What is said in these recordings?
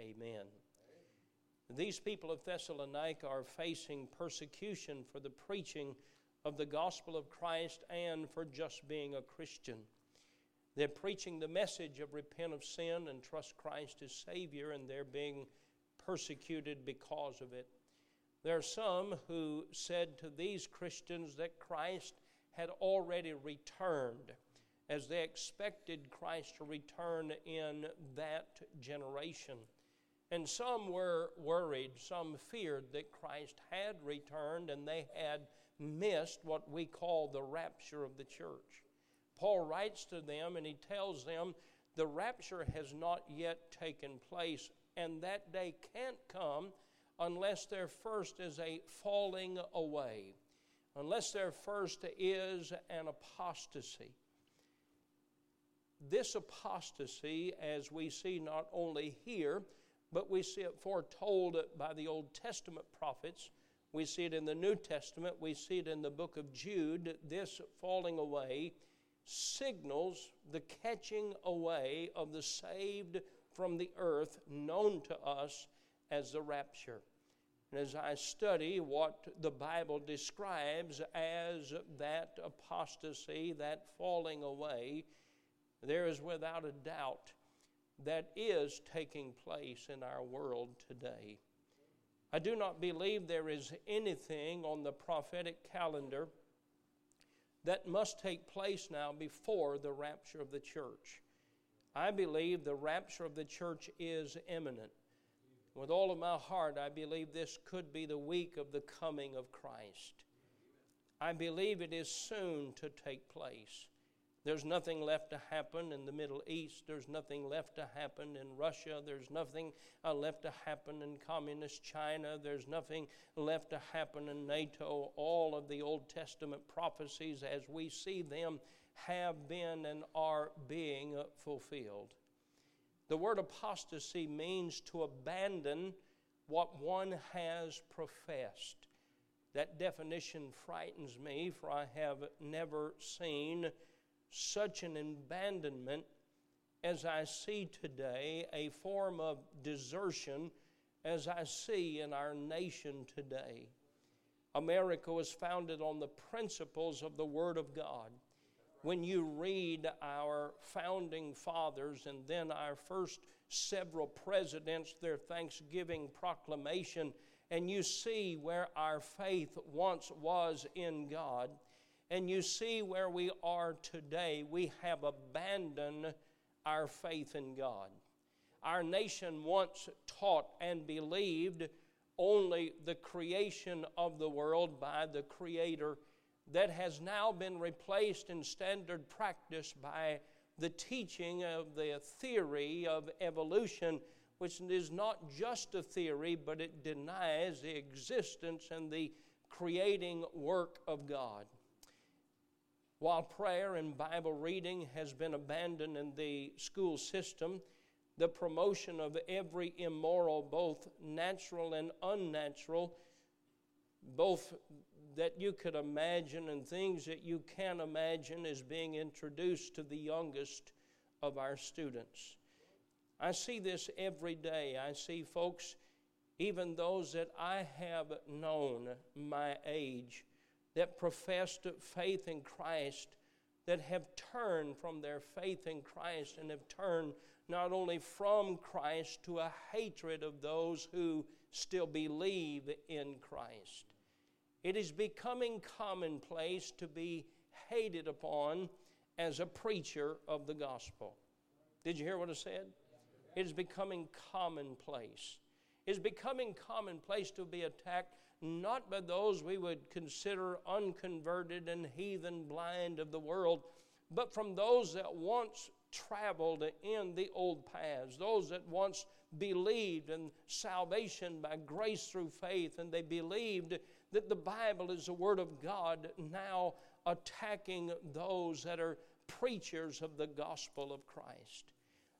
Amen. These people of Thessalonica are facing persecution for the preaching of the gospel of Christ and for just being a Christian. They're preaching the message of repent of sin and trust Christ as Savior, and they're being persecuted because of it. There are some who said to these Christians that Christ had already returned, as they expected Christ to return in that generation. And some were worried, some feared that Christ had returned and they had missed what we call the rapture of the church. Paul writes to them and he tells them the rapture has not yet taken place, and that day can't come unless there first is a falling away, unless there first is an apostasy. This apostasy, as we see not only here, but we see it foretold by the Old Testament prophets. We see it in the New Testament. We see it in the book of Jude. This falling away signals the catching away of the saved from the earth, known to us as the rapture. And as I study what the Bible describes as that apostasy, that falling away, there is without a doubt that is taking place in our world today. I do not believe there is anything on the prophetic calendar that must take place now before the rapture of the church. I believe the rapture of the church is imminent. With all of my heart, I believe this could be the week of the coming of Christ. I believe it is soon to take place. There's nothing left to happen in the Middle East. There's nothing left to happen in Russia. There's nothing uh, left to happen in communist China. There's nothing left to happen in NATO. All of the Old Testament prophecies, as we see them, have been and are being fulfilled. The word apostasy means to abandon what one has professed. That definition frightens me, for I have never seen such an abandonment as I see today, a form of desertion as I see in our nation today. America was founded on the principles of the Word of God. When you read our founding fathers and then our first several presidents, their Thanksgiving proclamation, and you see where our faith once was in God, and you see where we are today. We have abandoned our faith in God. Our nation once taught and believed only the creation of the world by the Creator that has now been replaced in standard practice by the teaching of the theory of evolution, which is not just a theory, but it denies the existence and the creating work of God. While prayer and Bible reading has been abandoned in the school system, the promotion of every immoral, both natural and unnatural, both that you could imagine and things that you can't imagine, is being introduced to the youngest of our students. I see this every day. I see folks, even those that I have known my age, that professed faith in Christ that have turned from their faith in Christ and have turned not only from Christ to a hatred of those who still believe in Christ. It is becoming commonplace to be hated upon as a preacher of the gospel. Did you hear what I said? It is becoming commonplace. It's becoming commonplace to be attacked not by those we would consider unconverted and heathen blind of the world, but from those that once traveled in the old paths, those that once believed in salvation by grace through faith, and they believed that the Bible is the Word of God, now attacking those that are preachers of the gospel of Christ.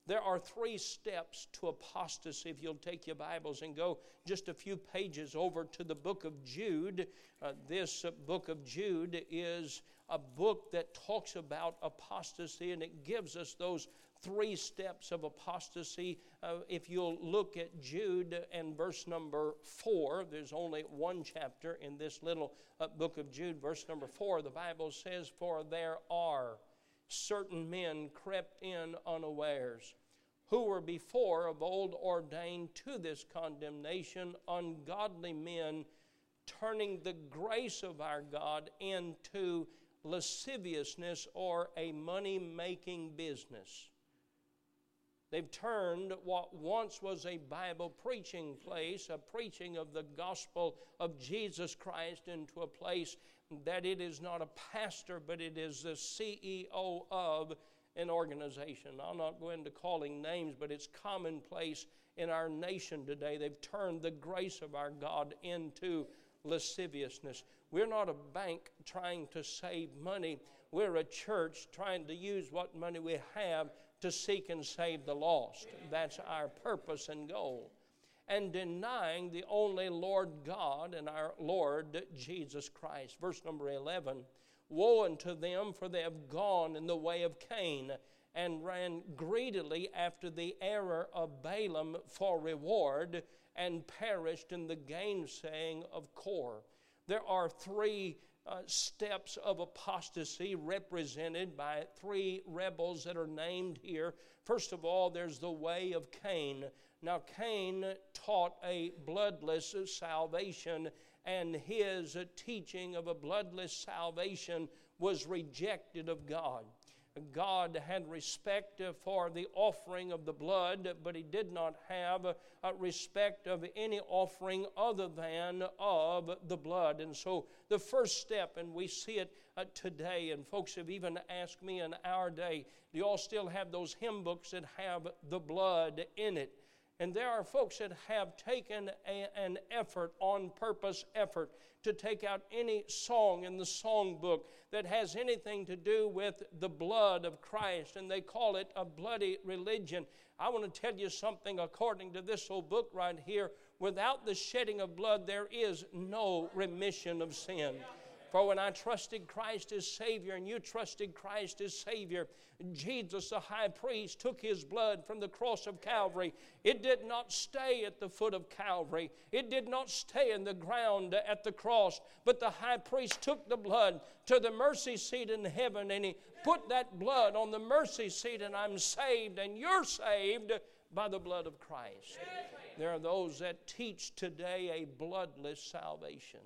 There are three steps to apostasy. If you'll take your Bibles and go just a few pages over to the book of Jude, uh, this book of Jude is a book that talks about apostasy and it gives us those three steps of apostasy. Uh, if you'll look at Jude and verse number four, there's only one chapter in this little uh, book of Jude, verse number four, the Bible says, For there are certain men crept in unawares, who were before of old ordained to this condemnation, ungodly men, turning the grace of our God into lasciviousness or a money making business. They've turned what once was a Bible preaching place, a preaching of the gospel of Jesus Christ, into a place that it is not a pastor, but it is the CEO of an organization. I'll not go into calling names, but it's commonplace in our nation today. They've turned the grace of our God into lasciviousness. We're not a bank trying to save money. We're a church trying to use what money we have to seek and save the lost. That's our purpose and goal. And denying the only Lord God and our Lord Jesus Christ. Verse number 11 Woe unto them, for they have gone in the way of Cain and ran greedily after the error of Balaam for reward and perished in the gainsaying of Core. There are three uh, steps of apostasy represented by three rebels that are named here. First of all, there's the way of Cain. Now, Cain taught a bloodless salvation, and his teaching of a bloodless salvation was rejected of God. God had respect for the offering of the blood, but he did not have respect of any offering other than of the blood. And so the first step, and we see it uh, today, and folks have even asked me in our day, do y'all still have those hymn books that have the blood in it? And there are folks that have taken a, an effort, on purpose effort, to take out any song in the songbook that has anything to do with the blood of Christ, and they call it a bloody religion. I want to tell you something according to this old book right here without the shedding of blood, there is no remission of sin. For when I trusted Christ as Savior and you trusted Christ as Savior, Jesus, the high priest, took his blood from the cross of Calvary. It did not stay at the foot of Calvary, it did not stay in the ground at the cross, but the high priest took the blood to the mercy seat in heaven and he put that blood on the mercy seat, and I'm saved, and you're saved by the blood of Christ. There are those that teach today a bloodless salvation.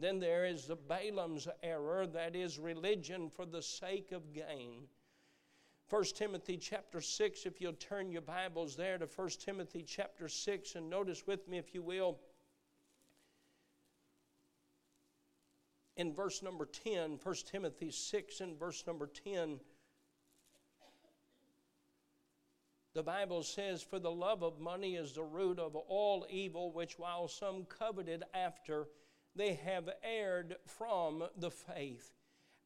Then there is the Balaam's error, that is religion for the sake of gain. 1 Timothy chapter 6, if you'll turn your Bibles there to 1 Timothy chapter 6, and notice with me, if you will, in verse number 10, 1 Timothy 6 and verse number 10, the Bible says, For the love of money is the root of all evil, which while some coveted after, they have erred from the faith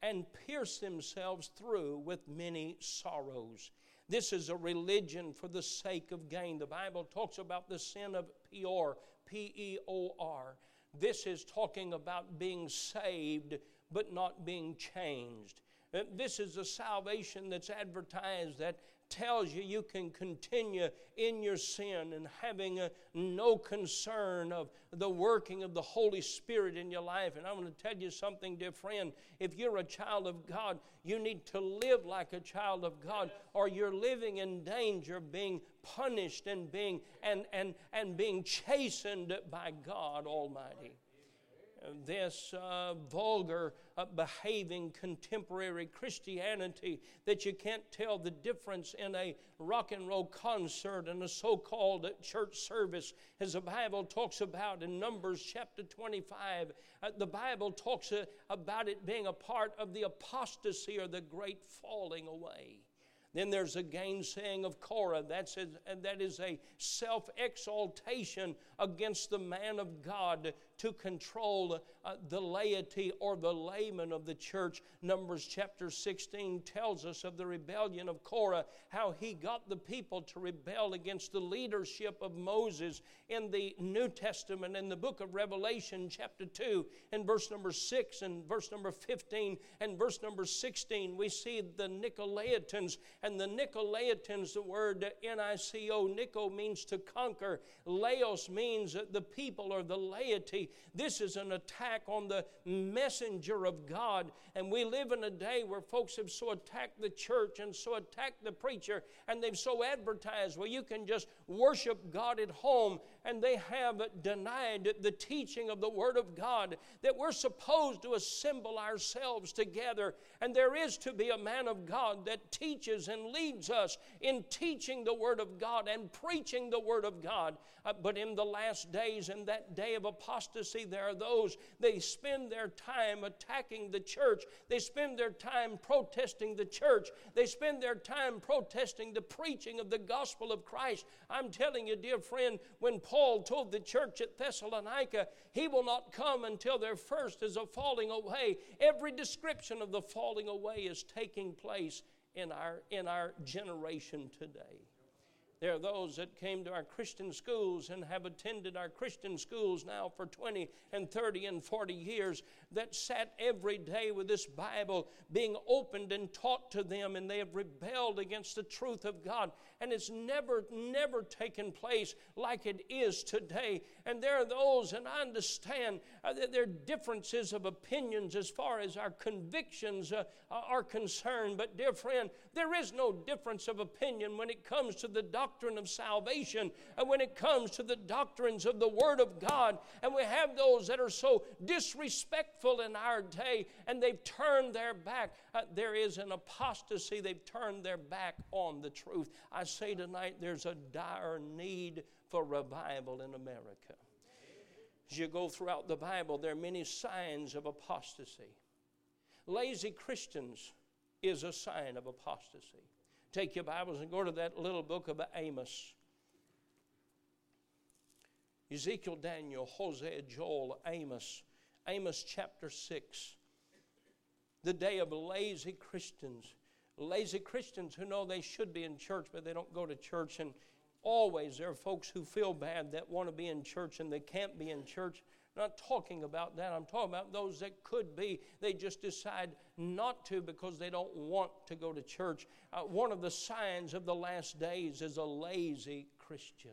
and pierced themselves through with many sorrows. This is a religion for the sake of gain. The Bible talks about the sin of Peor, P E O R. This is talking about being saved but not being changed. Uh, this is a salvation that's advertised that tells you you can continue in your sin and having a, no concern of the working of the Holy Spirit in your life. And I'm going to tell you something, dear friend. If you're a child of God, you need to live like a child of God, or you're living in danger of being punished and being and, and, and being chastened by God Almighty this uh, vulgar uh, behaving contemporary Christianity that you can't tell the difference in a rock and roll concert and a so called church service. As the Bible talks about in Numbers chapter 25, uh, the Bible talks uh, about it being a part of the apostasy or the great falling away. Then there's a gainsaying of Korah. That's a, that is a self exaltation against the man of God to control uh, the laity or the layman of the church. Numbers chapter 16 tells us of the rebellion of Korah, how he got the people to rebel against the leadership of Moses in the New Testament. In the book of Revelation, chapter 2, and verse number 6, and verse number 15, and verse number 16, we see the Nicolaitans And the Nicolaitans, the word N I C O, Nico means to conquer, Laos means the people or the laity. This is an attack on the messenger of God. And we live in a day where folks have so attacked the church and so attacked the preacher, and they've so advertised, well, you can just worship God at home. And they have denied the teaching of the Word of God that we're supposed to assemble ourselves together. And there is to be a man of God that teaches and leads us in teaching the Word of God and preaching the Word of God. Uh, but in the last days, in that day of apostasy, there are those, they spend their time attacking the church. They spend their time protesting the church. They spend their time protesting the preaching of the gospel of Christ. I'm telling you, dear friend, when Paul told the church at Thessalonica, he will not come until there first is a falling away. Every description of the falling away is taking place in our, in our generation today. There are those that came to our Christian schools and have attended our Christian schools now for 20 and 30 and 40 years that sat every day with this Bible being opened and taught to them, and they have rebelled against the truth of God. And it's never, never taken place like it is today. And there are those, and I understand uh, that there are differences of opinions as far as our convictions uh, are concerned. But, dear friend, there is no difference of opinion when it comes to the doctrine of salvation and when it comes to the doctrines of the Word of God. And we have those that are so disrespectful in our day and they've turned their back. Uh, there is an apostasy. They've turned their back on the truth. I say tonight there's a dire need for revival in America. As you go throughout the Bible, there are many signs of apostasy. Lazy Christians is a sign of apostasy. Take your Bibles and go to that little book of Amos. Ezekiel, Daniel, Hosea, Joel, Amos, Amos chapter 6. The day of lazy Christians. Lazy Christians who know they should be in church, but they don't go to church. And always there are folks who feel bad that want to be in church and they can't be in church. I'm not talking about that. I'm talking about those that could be. They just decide not to because they don't want to go to church. Uh, one of the signs of the last days is a lazy Christian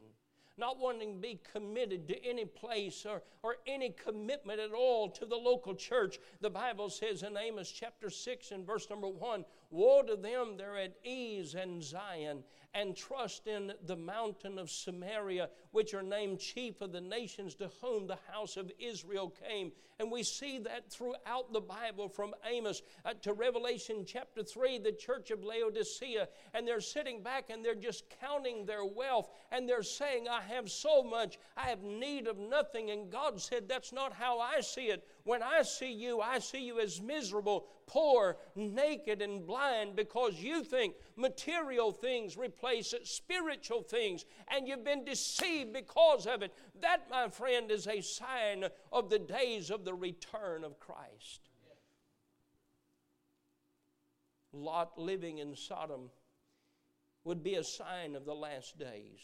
not wanting to be committed to any place or, or any commitment at all to the local church. The Bible says in Amos chapter 6 and verse number 1 Woe to them that are at ease in Zion and trust in the mountain of Samaria, which are named chief of the nations to whom the house of Israel came. And we see that throughout the Bible from Amos uh, to Revelation chapter 3, the church of Laodicea. And they're sitting back and they're just counting their wealth and they're saying, I have so much, I have need of nothing. And God said, That's not how I see it. When I see you, I see you as miserable, poor, naked, and blind because you think material things replace spiritual things and you've been deceived because of it. That, my friend, is a sign of the days of the return of Christ. Lot living in Sodom would be a sign of the last days.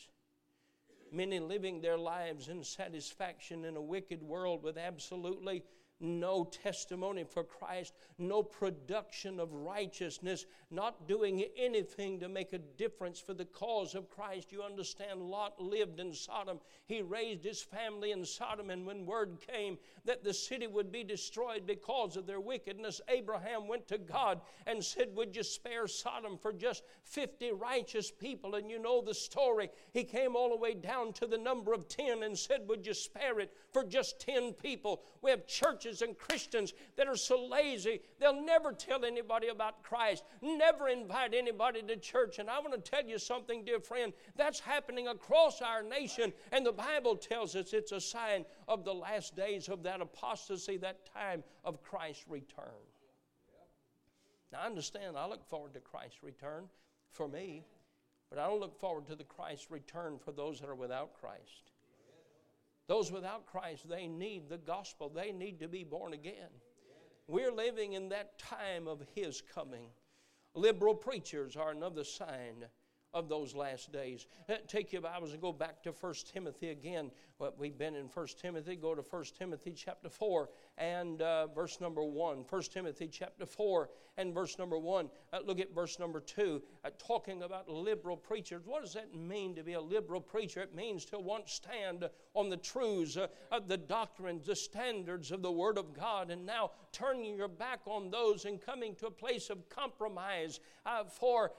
Many living their lives in satisfaction in a wicked world with absolutely no testimony for Christ, no production of righteousness, not doing anything to make a difference for the cause of Christ. You understand, Lot lived in Sodom. He raised his family in Sodom, and when word came that the city would be destroyed because of their wickedness, Abraham went to God and said, Would you spare Sodom for just 50 righteous people? And you know the story. He came all the way down to the number of 10 and said, Would you spare it for just 10 people? We have churches churches and Christians that are so lazy, they'll never tell anybody about Christ, never invite anybody to church. And I want to tell you something, dear friend, that's happening across our nation. And the Bible tells us it's a sign of the last days of that apostasy, that time of Christ's return. Now, I understand, I look forward to Christ's return for me, but I don't look forward to the Christ's return for those that are without Christ. Those without Christ, they need the gospel. They need to be born again. We're living in that time of His coming. Liberal preachers are another sign of those last days. Uh, take your Bibles and go back to 1 Timothy again. We've been in 1 Timothy. Go to 1 Timothy chapter 4 and uh, verse number 1. 1 Timothy chapter 4 and verse number 1. Uh, look at verse number 2, uh, talking about liberal preachers. What does that mean to be a liberal preacher? It means to once stand on the truths uh, of the doctrines, the standards of the Word of God, and now turning your back on those and coming to a place of compromise uh, for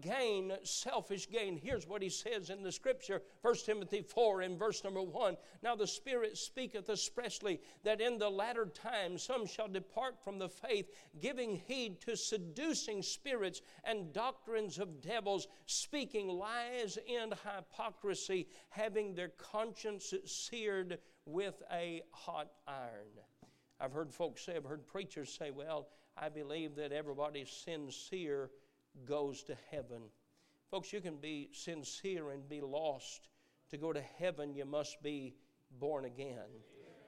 gain, selfish gain. Here's what he says in the scripture 1 Timothy 4 and verse number 1. Now the Spirit speaketh expressly that in the latter time some shall depart from the faith, giving heed to seducing spirits and doctrines of devils, speaking lies and hypocrisy, having their conscience seared with a hot iron. I've heard folks say, I've heard preachers say, well, I believe that everybody sincere goes to heaven. Folks, you can be sincere and be lost. To go to heaven, you must be born again.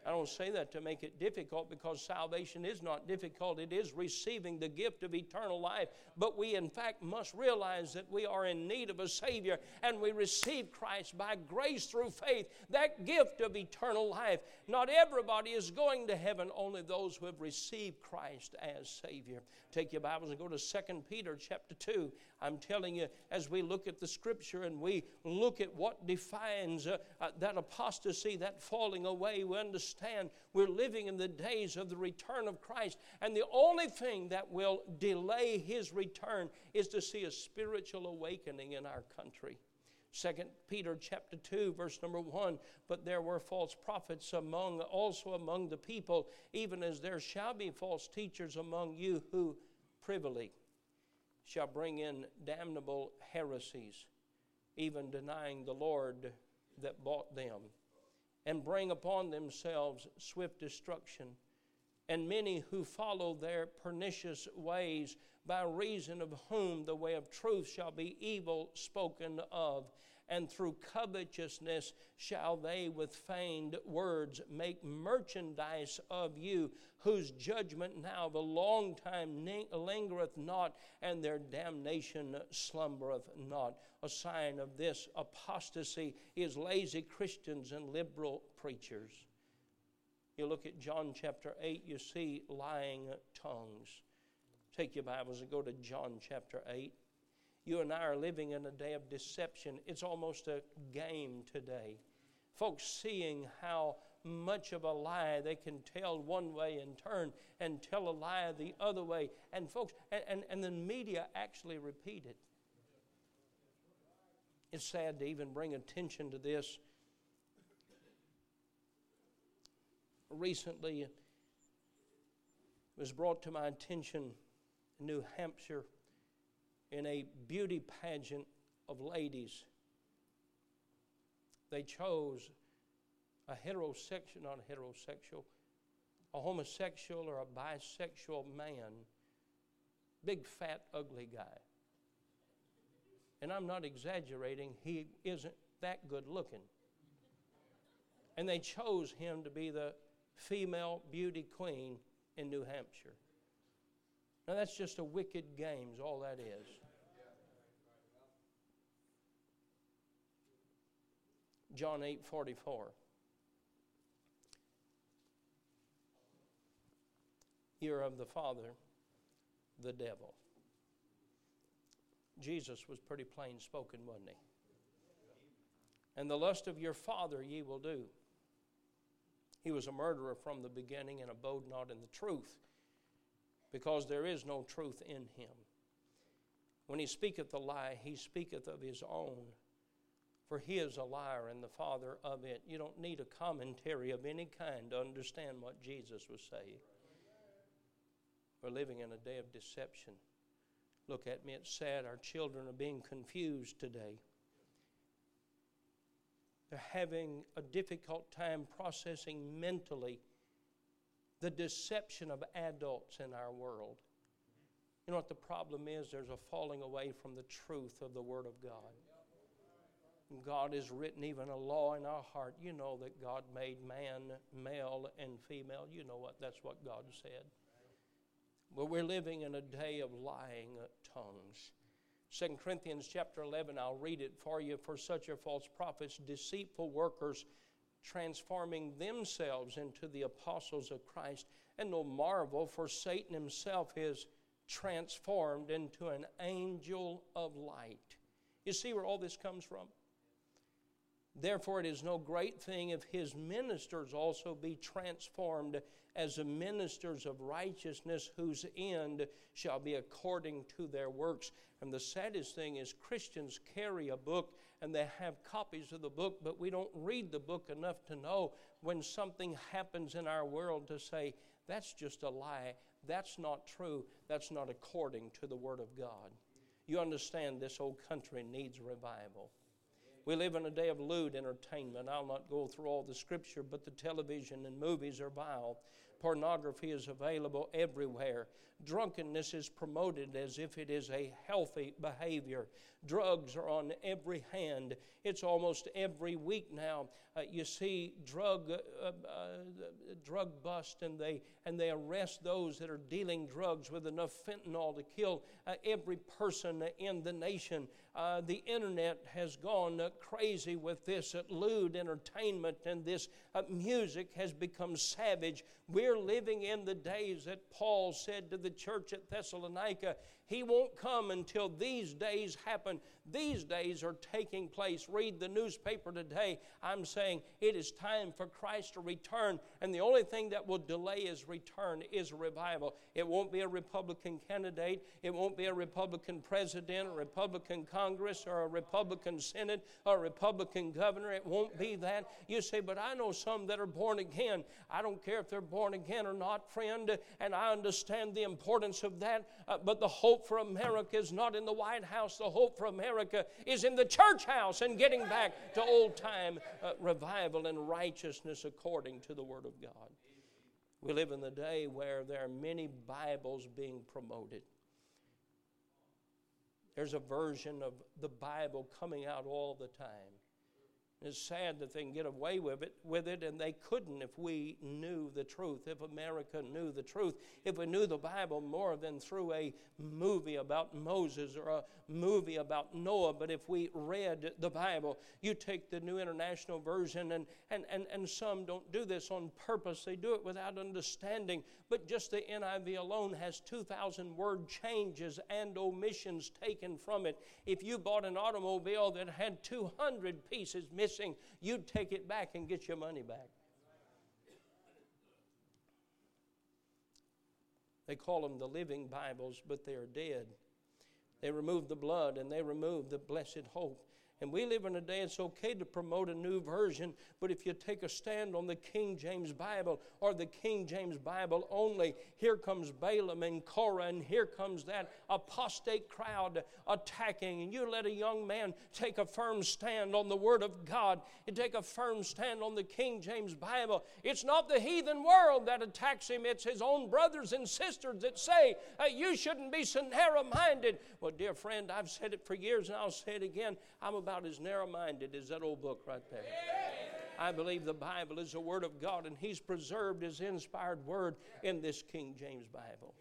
I don't say that to make it difficult because salvation is not difficult. It is receiving the gift of eternal life. But we, in fact, must realize that we are in need of a Savior and we receive Christ by grace through faith, that gift of eternal life. Not everybody is going to heaven, only those who have received Christ as Savior. Take your Bibles and go to 2 Peter chapter 2. I'm telling you, as we look at the scripture and we look at what defines uh, uh, that apostasy, that falling away, we understand we're living in the days of the return of Christ. And the only thing that will delay his return is to see a spiritual awakening in our country. Second Peter chapter 2 verse number 1 but there were false prophets among also among the people even as there shall be false teachers among you who privily shall bring in damnable heresies even denying the Lord that bought them and bring upon themselves swift destruction. And many who follow their pernicious ways by reason of whom the way of truth shall be evil spoken of and through covetousness shall they with feigned words make merchandise of you, whose judgment now a long time lingereth not, and their damnation slumbereth not. A sign of this apostasy is lazy Christians and liberal preachers. You look at John chapter 8, you see lying tongues. Take your Bibles and go to John chapter 8. You and I are living in a day of deception. It's almost a game today. Folks seeing how much of a lie they can tell one way and turn and tell a lie the other way. And folks, and, and, and the media actually repeat it. It's sad to even bring attention to this. Recently, it was brought to my attention in New Hampshire in a beauty pageant of ladies. They chose a heterosexual, not a heterosexual, a homosexual or a bisexual man, big, fat, ugly guy. And I'm not exaggerating, he isn't that good looking. And they chose him to be the female beauty queen in New Hampshire. Now, that's just a wicked games, all that is. John 8 44. You're of the Father, the devil. Jesus was pretty plain spoken, wasn't he? And the lust of your father ye will do. He was a murderer from the beginning and abode not in the truth because there is no truth in him. When he speaketh a lie, he speaketh of his own, for he is a liar and the father of it. You don't need a commentary of any kind to understand what Jesus was saying. We're living in a day of deception. Look at me, it's sad. Our children are being confused today. They're having a difficult time processing mentally the deception of adults in our world. You know what the problem is? There's a falling away from the truth of the Word of God. God has written even a law in our heart. You know that God made man male and female. You know what? That's what God said. But we're living in a day of lying tongues. 2 Corinthians chapter 11, I'll read it for you. For such are false prophets, deceitful workers, transforming themselves into the apostles of Christ. And no marvel, for Satan himself is transformed into an angel of light. You see where all this comes from? Therefore, it is no great thing if his ministers also be transformed as the ministers of righteousness, whose end shall be according to their works. And the saddest thing is, Christians carry a book and they have copies of the book, but we don't read the book enough to know when something happens in our world to say, that's just a lie. That's not true. That's not according to the Word of God. You understand this old country needs revival. We live in a day of lewd entertainment. I'll not go through all the scripture, but the television and movies are vile. Pornography is available everywhere. Drunkenness is promoted as if it is a healthy behavior. Drugs are on every hand. It's almost every week now. Uh, you see drug uh, uh, drug bust, and they and they arrest those that are dealing drugs with enough fentanyl to kill uh, every person in the nation. Uh, the internet has gone uh, crazy with this lewd entertainment, and this music has become savage. We're living in the days that Paul said to the church at Thessalonica. He won't come until these days happen. These days are taking place. Read the newspaper today. I'm saying it is time for Christ to return, and the only thing that will delay his return is revival. It won't be a Republican candidate, it won't be a Republican president, a Republican Congress, or a Republican Senate, or a Republican governor. It won't be that. You say, but I know some that are born again. I don't care if they're born again or not, friend, and I understand the importance of that, uh, but the hope for America is not in the White House. The hope for America is in the church house and getting back to old time uh, revival and righteousness according to the Word of God. We live in the day where there are many Bibles being promoted. There's a version of the Bible coming out all the time. It's sad that they can get away with it, with it, and they couldn't if we knew the truth, if America knew the truth, if we knew the Bible more than through a movie about Moses or a movie about Noah. But if we read the Bible, you take the New International Version, and, and, and, and some don't do this on purpose, they do it without understanding. But just the NIV alone has 2,000 word changes and omissions taken from it. If you bought an automobile that had 200 pieces missing, missing, you'd take it back and get your money back. They call them the living Bibles, but they are dead. They remove the blood and they remove the blessed hope. And we live in a day it's okay to promote a new version, but if you take a stand on the King James Bible or the King James Bible only, here comes Balaam and Korah, and here comes that apostate crowd attacking. And you let a young man take a firm stand on the Word of God and take a firm stand on the King James Bible. It's not the heathen world that attacks him, it's his own brothers and sisters that say, hey, You shouldn't be so narrow minded. Well, dear friend, I've said it for years and I'll say it again. I'm a about as narrow minded as that old book right there. I believe the Bible is the Word of God, and He's preserved His inspired Word in this King James Bible.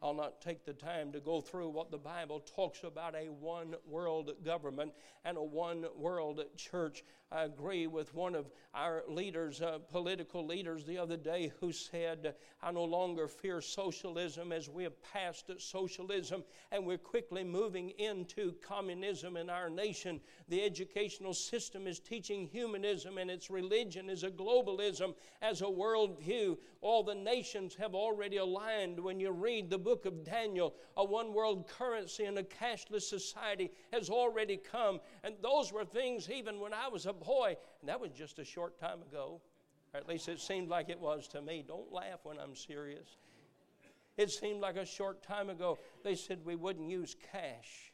I'll not take the time to go through what the Bible talks about a one world government and a one world church. I agree with one of our leaders, uh, political leaders, the other day who said, I no longer fear socialism as we have passed socialism and we're quickly moving into communism in our nation. The educational system is teaching humanism and its religion is a globalism as a worldview. All the nations have already aligned. When you read the book of Daniel, a one world currency and a cashless society has already come. And those were things even when I was a boy, and that was just a short time ago. Or at least it seemed like it was to me. Don't laugh when I'm serious. It seemed like a short time ago they said we wouldn't use cash.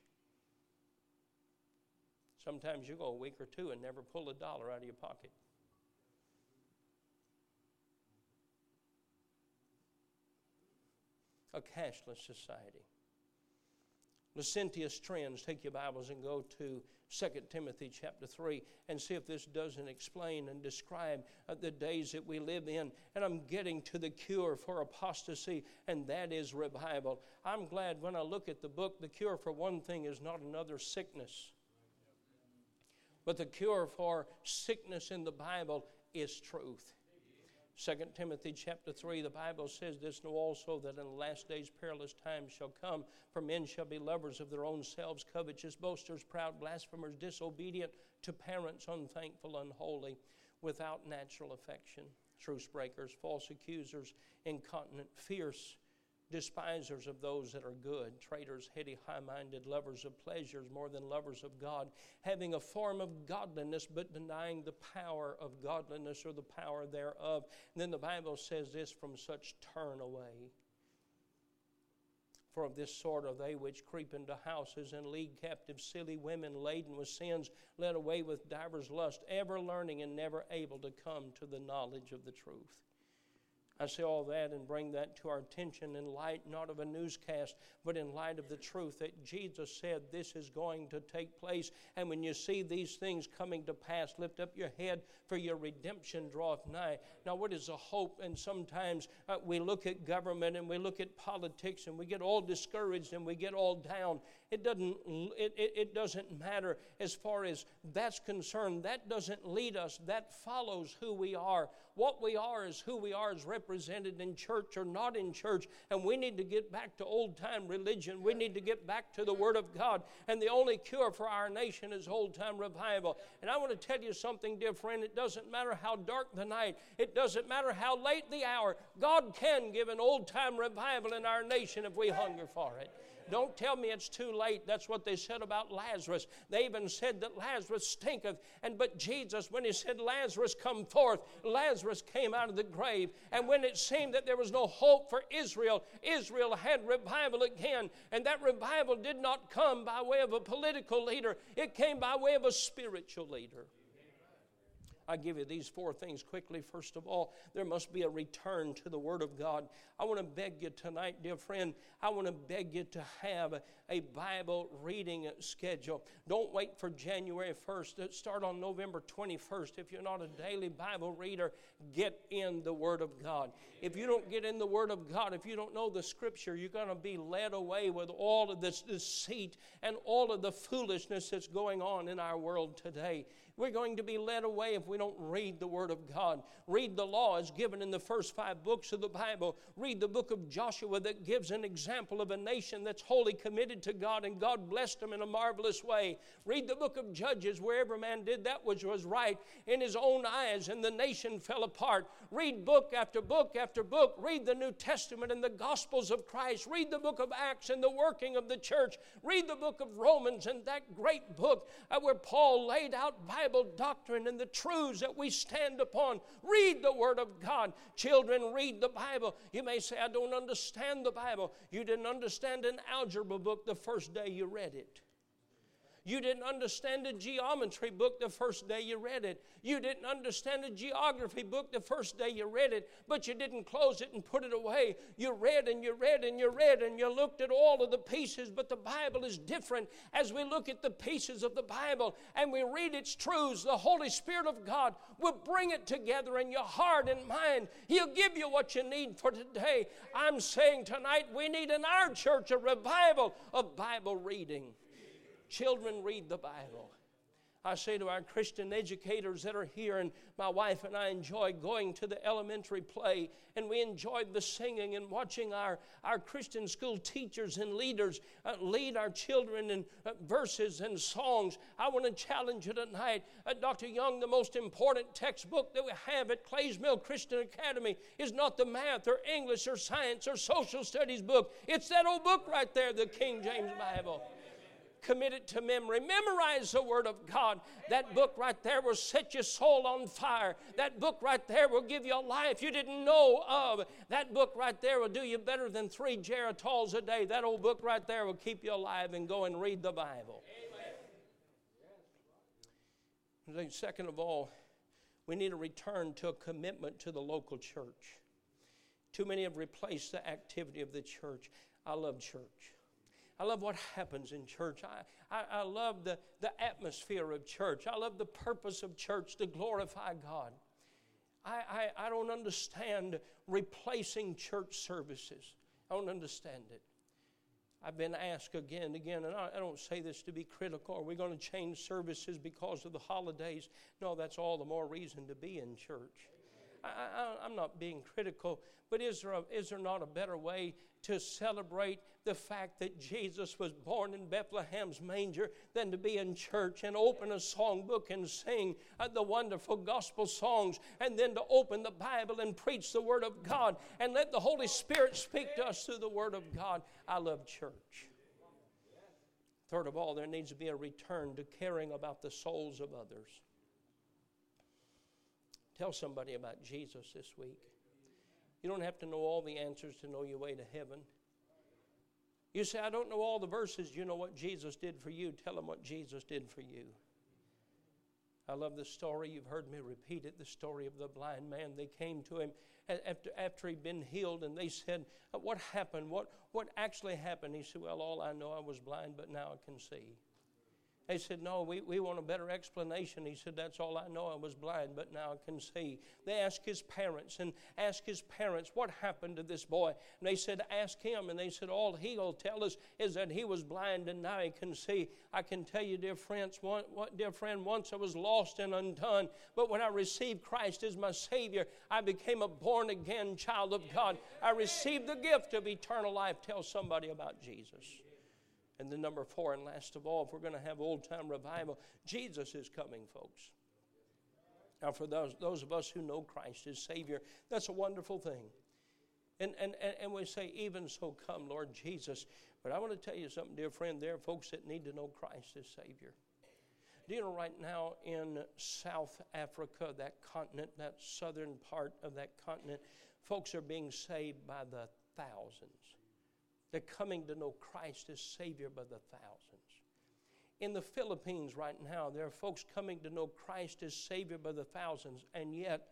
Sometimes you go a week or two and never pull a dollar out of your pocket. A cashless society. Licentious trends. Take your Bibles and go to 2 Timothy chapter 3 and see if this doesn't explain and describe uh, the days that we live in. And I'm getting to the cure for apostasy, and that is revival. I'm glad when I look at the book, the cure for one thing is not another sickness. But the cure for sickness in the Bible is truth. 2 Timothy chapter 3, the Bible says this, know also that in the last days perilous times shall come, for men shall be lovers of their own selves, covetous, boasters, proud, blasphemers, disobedient to parents, unthankful, unholy, without natural affection, truce breakers, false accusers, incontinent, fierce, despisers of those that are good, traitors, heady, high minded, lovers of pleasures more than lovers of God, having a form of godliness but denying the power of godliness or the power thereof. And then the Bible says this from such turn away. For of this sort are they which creep into houses and lead captive silly women laden with sins, led away with divers lust, ever learning and never able to come to the knowledge of the truth. I say all that and bring that to our attention in light not of a newscast, but in light of the truth that Jesus said this is going to take place. And when you see these things coming to pass, lift up your head, for your redemption draweth nigh. Now, what is the hope? And sometimes uh, we look at government and we look at politics and we get all discouraged and we get all down. It doesn't, it, it, it doesn't matter as far as that's concerned. That doesn't lead us, that follows who we are. What we are is who we are as represented in church or not in church. And we need to get back to old time religion. We need to get back to the Word of God. And the only cure for our nation is old time revival. And I want to tell you something, dear friend. It doesn't matter how dark the night, it doesn't matter how late the hour. God can give an old time revival in our nation if we hunger for it. Don't tell me it's too late. That's what they said about Lazarus. They even said that Lazarus stinketh. And but Jesus, when he said, Lazarus, come forth, Lazarus came out of the grave. And when it seemed that there was no hope for Israel, Israel had revival again. And that revival did not come by way of a political leader, it came by way of a spiritual leader. I give you these four things quickly. First of all, there must be a return to the Word of God. I want to beg you tonight, dear friend, I want to beg you to have a Bible reading schedule. Don't wait for January 1st. Start on November 21st. If you're not a daily Bible reader, get in the Word of God. If you don't get in the Word of God, if you don't know the Scripture, you're going to be led away with all of this deceit and all of the foolishness that's going on in our world today. We're going to be led away if we don't read the Word of God. Read the law as given in the first five books of the Bible. Read the book of Joshua that gives an example of a nation that's wholly committed to God and God blessed them in a marvelous way. Read the book of Judges where every man did that which was right in his own eyes and the nation fell apart. Read book after book after book. Read the New Testament and the Gospels of Christ. Read the book of Acts and the working of the church. Read the book of Romans and that great book uh, where Paul laid out Bible Bible doctrine and the truths that we stand upon. Read the Word of God. Children, read the Bible. You may say, I don't understand the Bible. You didn't understand an algebra book the first day you read it. You didn't understand the geometry book the first day you read it. You didn't understand the geography book the first day you read it, but you didn't close it and put it away. You read and you read and you read and you looked at all of the pieces, but the Bible is different. As we look at the pieces of the Bible and we read its truths, the Holy Spirit of God will bring it together in your heart and mind. He'll give you what you need for today. I'm saying tonight we need in our church a revival of Bible reading. Children read the Bible. I say to our Christian educators that are here, and my wife and I enjoy going to the elementary play, and we enjoyed the singing and watching our, our Christian school teachers and leaders uh, lead our children in uh, verses and songs. I want to challenge you tonight. Uh, Dr. Young, the most important textbook that we have at Clays Mill Christian Academy is not the math or English or science or social studies book, it's that old book right there, the King James Bible commit it to memory. Memorize the Word of God. That book right there will set your soul on fire. That book right there will give you a life you didn't know of. That book right there will do you better than three Geritol's a day. That old book right there will keep you alive and go and read the Bible. Amen. Second of all, we need a return to a commitment to the local church. Too many have replaced the activity of the church. I love church. I love what happens in church. I, I, I love the, the atmosphere of church. I love the purpose of church to glorify God. I, I, I don't understand replacing church services. I don't understand it. I've been asked again and again, and I, I don't say this to be critical. Are we going to change services because of the holidays? No, that's all the more reason to be in church. I, am not being critical, but is there, a, is there not a better way to celebrate the fact that Jesus was born in Bethlehem's manger than to be in church and open a songbook and sing uh, the wonderful gospel songs and then to open the Bible and preach the Word of God and let the Holy Spirit speak to us through the Word of God? I love church. Third of all, there needs to be a return to caring about the souls of others. Tell somebody about Jesus this week. You don't have to know all the answers to know your way to heaven. You say, I don't know all the verses. You know what Jesus did for you. Tell them what Jesus did for you. I love the story. You've heard me repeat it the story of the blind man. They came to him after, after he'd been healed and they said, What happened? What, what actually happened? He said, Well, all I know, I was blind, but now I can see. They said, No, we, we want a better explanation. He said, That's all I know. I was blind, but now I can see. They asked his parents and asked his parents, What happened to this boy? And they said, Ask him. And they said, All he'll tell us is that he was blind and now he can see. I can tell you, dear friends, one, what, dear friend, once I was lost and undone, but when I received Christ as my Savior, I became a born again child of God. I received the gift of eternal life. Tell somebody about Jesus. And then, number four, and last of all, if we're going to have old time revival, Jesus is coming, folks. Now, for those, those of us who know Christ as Savior, that's a wonderful thing. And, and, and we say, even so, come, Lord Jesus. But I want to tell you something, dear friend. There are folks that need to know Christ as Savior. Do you know right now in South Africa, that continent, that southern part of that continent, folks are being saved by the thousands. They're coming to know Christ as Savior by the thousands. In the Philippines right now, there are folks coming to know Christ as Savior by the thousands, and yet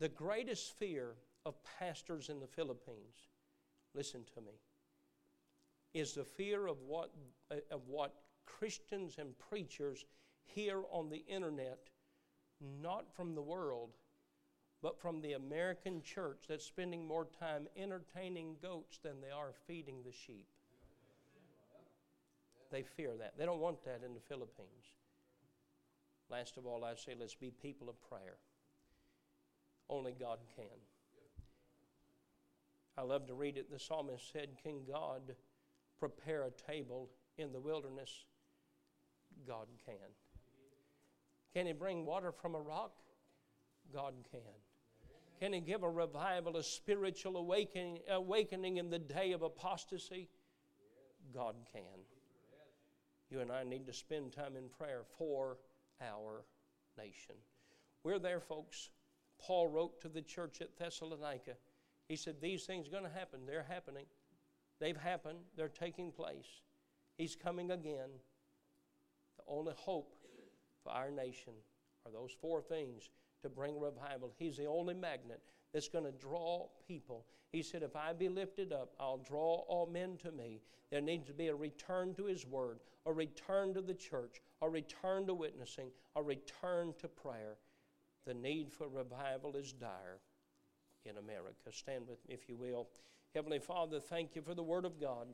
the greatest fear of pastors in the Philippines, listen to me, is the fear of what, uh, of what Christians and preachers hear on the internet, not from the world, but from the American church that's spending more time entertaining goats than they are feeding the sheep. They fear that. They don't want that in the Philippines. Last of all, I say let's be people of prayer. Only God can. I love to read it. The psalmist said, Can God prepare a table in the wilderness? God can. Can He bring water from a rock? God can. Can He give a revival, a spiritual awakening, awakening in the day of apostasy? God can. You and I need to spend time in prayer for our nation. We're there, folks. Paul wrote to the church at Thessalonica. He said, These things are going to happen. They're happening. They've happened. They're taking place. He's coming again. The only hope for our nation are those four things to bring revival. He's the only magnet that's going to draw people. He said, If I be lifted up, I'll draw all men to me. There needs to be a return to His Word, a return to the church, a return to witnessing, a return to prayer. The need for revival is dire in America. Stand with me, if you will. Heavenly Father, thank you for the Word of God.